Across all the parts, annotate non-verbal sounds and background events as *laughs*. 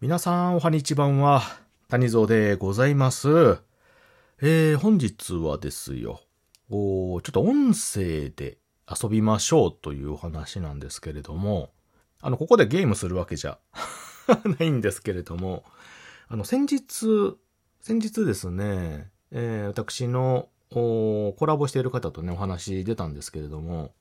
皆さん、おはにちばんは、谷蔵でございます。えー、本日はですよ、おーちょっと音声で遊びましょうというお話なんですけれども、あの、ここでゲームするわけじゃ *laughs* ないんですけれども、あの、先日、先日ですね、えー私のおコラボしている方とね、お話出たんですけれども、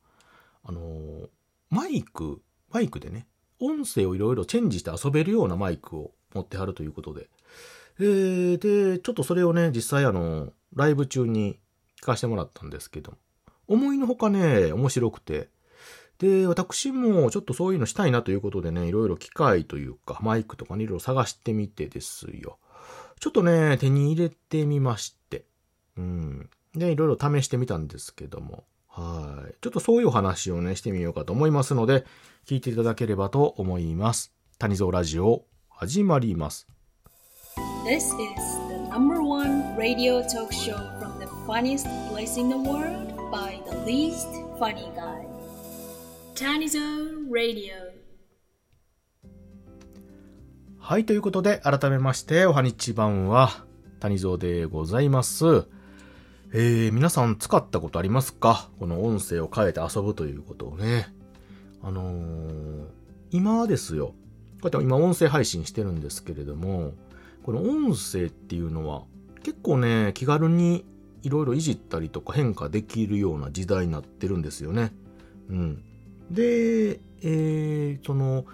あのーマイク、マイクでね、音声をいろいろチェンジして遊べるようなマイクを持ってはるということで。えーで、ちょっとそれをね、実際あの、ライブ中に聞かせてもらったんですけど、思いのほかね、面白くて。で、私もちょっとそういうのしたいなということでね、いろいろ機械というか、マイクとかね、いろいろ探してみてですよ。ちょっとね、手に入れてみまして。うん。で、いろいろ試してみたんですけども。はい。ちょっとそういうお話をね、してみようかと思いますので、聞いていただければと思います。谷蔵ラジオ、始まります。This is the number one radio talk show from the funniest place in the world by the least funny guy. Tanizo Radio. はい、ということで、改めまして、おはにちばんは、谷蔵でございます。えー、皆さん使ったことありますか？この音声を変えて遊ぶということをね。あのー、今ですよ。こうやって今音声配信してるんですけれども、この音声っていうのは、結構ね、気軽にいろいろいじったりとか変化できるような時代になってるんですよね。うん。で、えー、その、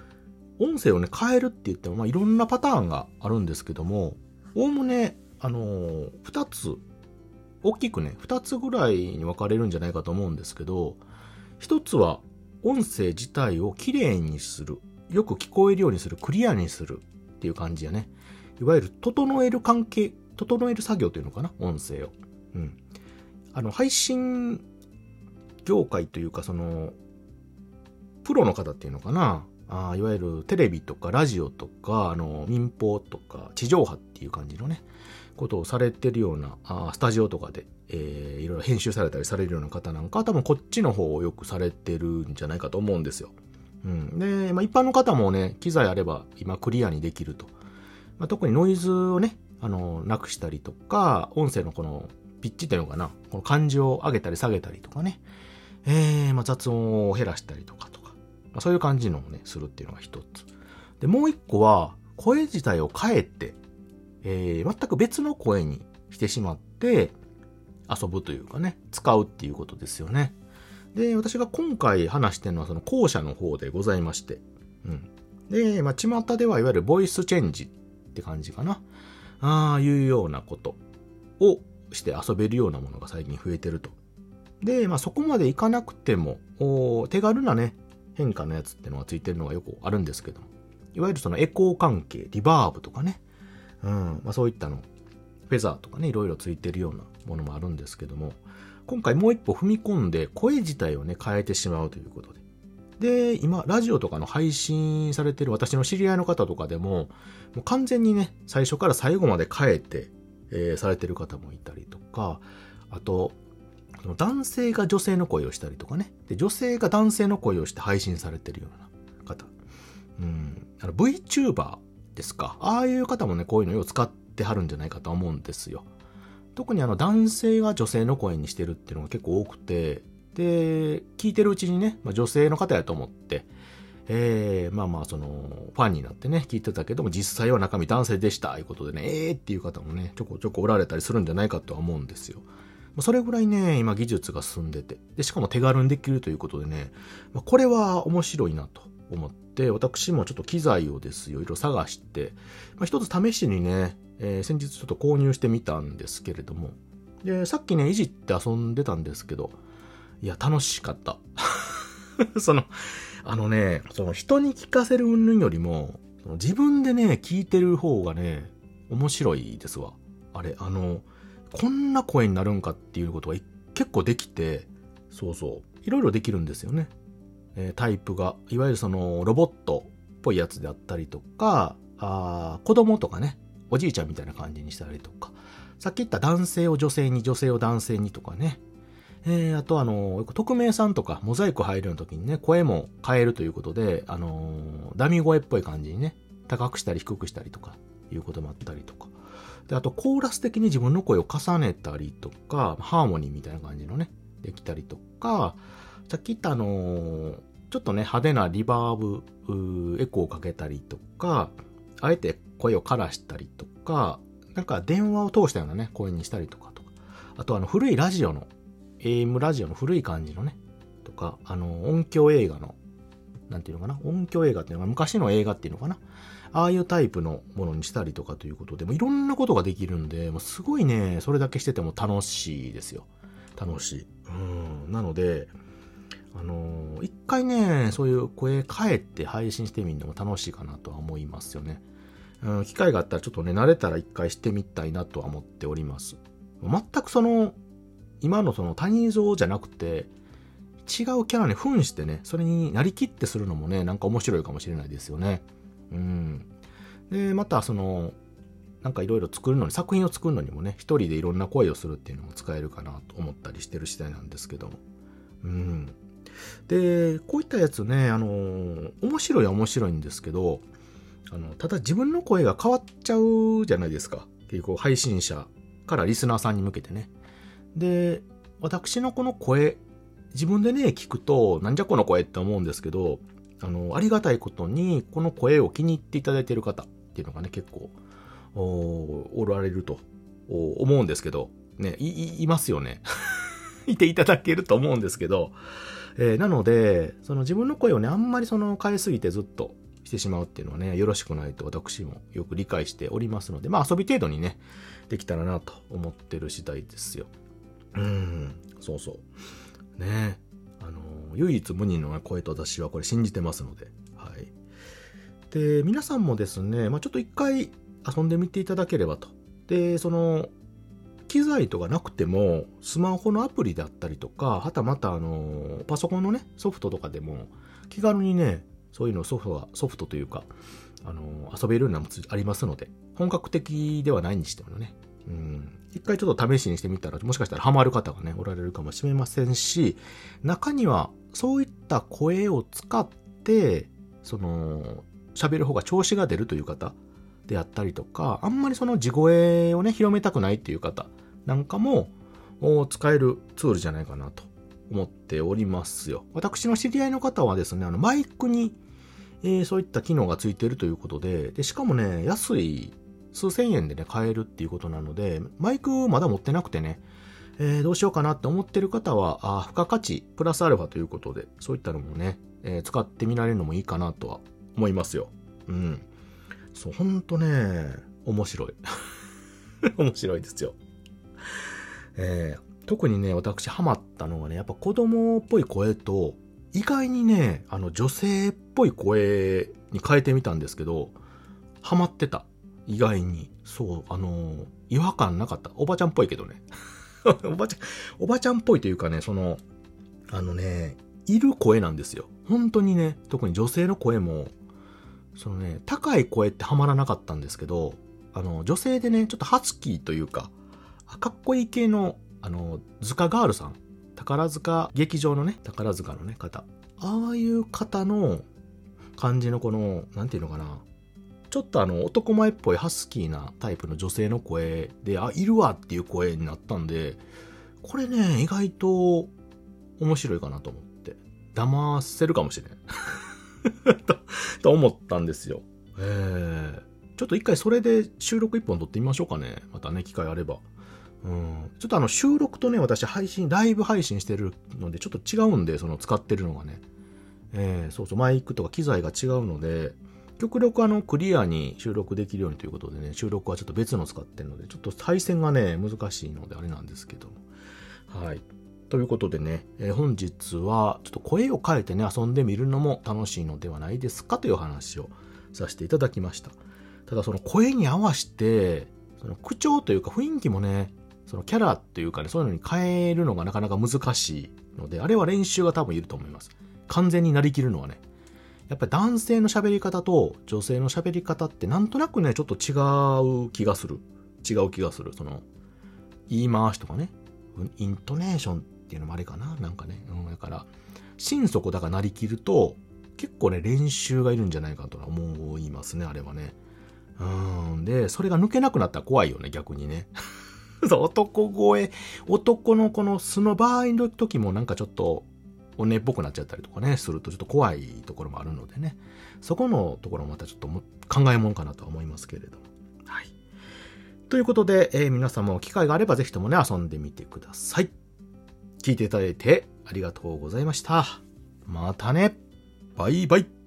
音声をね、変えるって言っても、まあ、いろんなパターンがあるんですけども、おおむね、あのー二つ、大きくね、二つぐらいに分かれるんじゃないかと思うんですけど、一つは、音声自体をきれいにする。よく聞こえるようにする。クリアにする。っていう感じやね。いわゆる、整える関係、整える作業というのかな？音声を。うん。あの、配信業界というか、その、プロの方っていうのかな？あいわゆるテレビとかラジオとか、あの、民放とか地上波っていう感じのね、ことをされてるような、あスタジオとかで、えーいろいろ編集されたりされるような方なんか多分こっちの方をよくされてるんじゃないかと思うんですよ。うん。で、まあ、一般の方もね、機材あれば今クリアにできると。まあ、特にノイズをね、あの、なくしたりとか、音声のこのピッチっていうのかな、この感じを上げたり下げたりとかね、えー、まあ、雑音を減らしたりとかと、まあ、そういう感じのをね、するっていうのが一つ。で、もう一個は、声自体を変えて、えー、全く別の声にしてしまって、遊ぶというかね、使うっていうことですよね。で、私が今回話してるのはその後者の方でございまして。うん。で、まあ、巷ではいわゆるボイスチェンジって感じかな。ああ、いうようなことをして遊べるようなものが最近増えてると。で、まあ、そこまでいかなくても、手軽なね、変化のやつってのがついてるのがよくあるんですけど。いわゆるそのエコー関係、リバーブとかね。うん、まあそういったの、フェザーとかね、いろいろついてるようなものもあるんですけども、今回もう一歩踏み込んで声自体をね、変えてしまうということで。で、今、ラジオとかの配信されてる私の知り合いの方とかでも、もう完全にね、最初から最後まで変えて、えーされてる方もいたりとか、あと、男性が女性の声をしたりとかね。で、女性が男性の声をして配信されてるような方。うん。VTuber ですか。ああいう方もね、こういうのよう使ってはるんじゃないかと思うんですよ。特にあの男性が女性の声にしてるっていうのが結構多くて、で、聞いてるうちにね、まあ、女性の方やと思って、えー、まあまあその、ファンになってね、聞いてたけども、実際は中身男性でした、いうことでね、えーっていう方もね、ちょこちょこおられたりするんじゃないかとは思うんですよ。それぐらいね、今技術が進んでて、で、しかも手軽にできるということでね、まあ、これは面白いなと思って、私もちょっと機材をですよ、いろいろ探して、まあ、一つ試しにね、えー先日ちょっと購入してみたんですけれども、で、さっきね、いじって遊んでたんですけど、いや、楽しかった。*laughs* その、あのね、その人に聞かせる云々よりも、自分でね、聞いてる方がね、面白いですわ。あれ、あの、こんな声になるんかっていうことが結構できて、そうそう、いろいろできるんですよね。えータイプが、いわゆるそのロボットっぽいやつであったりとか、あ子供とかね、おじいちゃんみたいな感じにしたりとか、さっき言った男性を女性に、女性を男性にとかね、えー、あとあの、匿名さんとかモザイク入るような時にね、声も変えるということで、あのーダミ声っぽい感じにね、高くしたり低くしたりとかいうこともあったりとか。で、あとコーラス的に自分の声を重ねたりとか、ハーモニーみたいな感じのね、できたりとか、さっき言ったあのちょっとね、派手なリバーブ、エコーをかけたりとか、あえて声を枯らしたりとか、なんか電話を通したようなね、声にしたりとかとか。あとあの古いラジオの、AM ラジオの古い感じのね、とか、あの、音響映画の、なんていうのかな、音響映画っていうのが昔の映画っていうのかな。ああいうタイプのものにしたりとかということで、もいろんなことができるんで、もうすごいね、それだけしてても楽しいですよ。楽しい。うん。なので、あのー一回ね、そういう声変えて配信してみるのも楽しいかなとは思いますよね。うん、機会があったらちょっとね、慣れたら一回してみたいなとは思っております。全くその、今のその谷蔵じゃなくて、違うキャラに扮してね、それになりきってするのもね、なんか面白いかもしれないですよね。うん。で、またその、なんかいろいろ作るのに、作品を作るのにもね、一人でいろんな声をするっていうのも使えるかなと思ったりしてる次第なんですけども。うん。で、こういったやつね、あの面白いは面白いんですけど、あの、ただ自分の声が変わっちゃうじゃないですか。結構配信者からリスナーさんに向けてね。で、私のこの声、自分でね、聞くと、なんじゃこの声って思うんですけど、あの、ありがたいことに、この声を気に入っていただいている方っていうのがね、結構、おられると思うんですけど、ね、い、いますよね。*laughs* いていただけると思うんですけど、えーなので、その自分の声をね、あんまりその変えすぎてずっとしてしまうっていうのはね、よろしくないと私もよく理解しておりますので、まあ遊び程度にね、できたらなと思ってる次第ですよ。うん、そうそう。ね、唯一無二の声と私はこれ信じてますので、はい。で、皆さんもですね、まあちょっと一回遊んでみていただければと。で、その、機材とかなくても、スマホのアプリだったりとか、はたまたあの、パソコンのね、ソフトとかでも、気軽にね、そういうのソフトが、ソフトというか、あの、遊べるようなものありますので、本格的ではないにしてもね、うん、一回ちょっと試しにしてみたら、もしかしたらハマる方がね、おられるかもしれませんし、中には、そういった声を使って、その、喋る方が調子が出るという方であったりとか、あんまりその地声をね、広めたくないっていう方なんかも、使えるツールじゃないかなと思っておりますよ。私の知り合いの方はですね、あの、マイクに、えーそういった機能がついているということで、で、しかもね、安い、数千円でね、買えるっていうことなので、マイクまだ持ってなくてね、えーどうしようかなって思ってる方は、あ付加価値、プラスアルファということで、そういったのもね、えー使ってみられるのもいいかなとは思いますよ。うん。そう、ほんとね、面白い。*laughs* 面白いですよ。えー特にね、私ハマったのがね、やっぱ子供っぽい声と、意外にね、あの女性っぽい声に変えてみたんですけど、ハマってた。意外に。そう、あのー違和感なかった。おばちゃんっぽいけどね。*laughs* おばちゃん、おばちゃんっぽいというかね、その、あのね、いる声なんですよ。本当にね、特に女性の声も、そのね、高い声ってハマらなかったんですけど、あの、女性でね、ちょっとハスキーというか、かっこいい系の、あの、塚ガールさん。宝塚劇場のね、宝塚のね、方。ああいう方の感じのこの、なんていうのかな。ちょっとあの、男前っぽいハスキーなタイプの女性の声で、あ、いるわっていう声になったんで、これね、意外と面白いかなと思って。騙せるかもしれん。*laughs* と、と思ったんですよ。ええちょっと一回それで収録一本撮ってみましょうかね。またね、機会あれば。うん。ちょっとあの収録とね、私配信、ライブ配信してるので、ちょっと違うんで、その使ってるのがね。ええそうそう、マイクとか機材が違うので、極力あの、クリアに収録できるようにということでね、収録はちょっと別の使ってるので、ちょっと配線がね、難しいのであれなんですけども。はい。ということでね、えー本日はちょっと声を変えてね、遊んでみるのも楽しいのではないですかという話をさせていただきました。ただその声に合わせて、その口調というか雰囲気もね、そのキャラっていうかね、そういうのに変えるのがなかなか難しいので、あれは練習が多分いると思います。完全になりきるのはね。やっぱり男性の喋り方と女性の喋り方ってなんとなくね、ちょっと違う気がする。違う気がする。その、言い回しとかね、イントネーションっていうのもあれかななんかね。うん、だから、心底だからなりきると結構ね、練習がいるんじゃないかと思いますね、あれはね。うん。で、それが抜けなくなったら怖いよね、逆にね。*laughs* 男声、男のこの素の場合の時もなんかちょっと、おねっぽくなっちゃったりとかね、するとちょっと怖いところもあるのでね。そこのところもまたちょっとも考えもんかなとは思いますけれども。はい。ということで、えー皆さんも機会があればぜひともね、遊んでみてください。聞いていただいてありがとうございました。またね。バイバイ。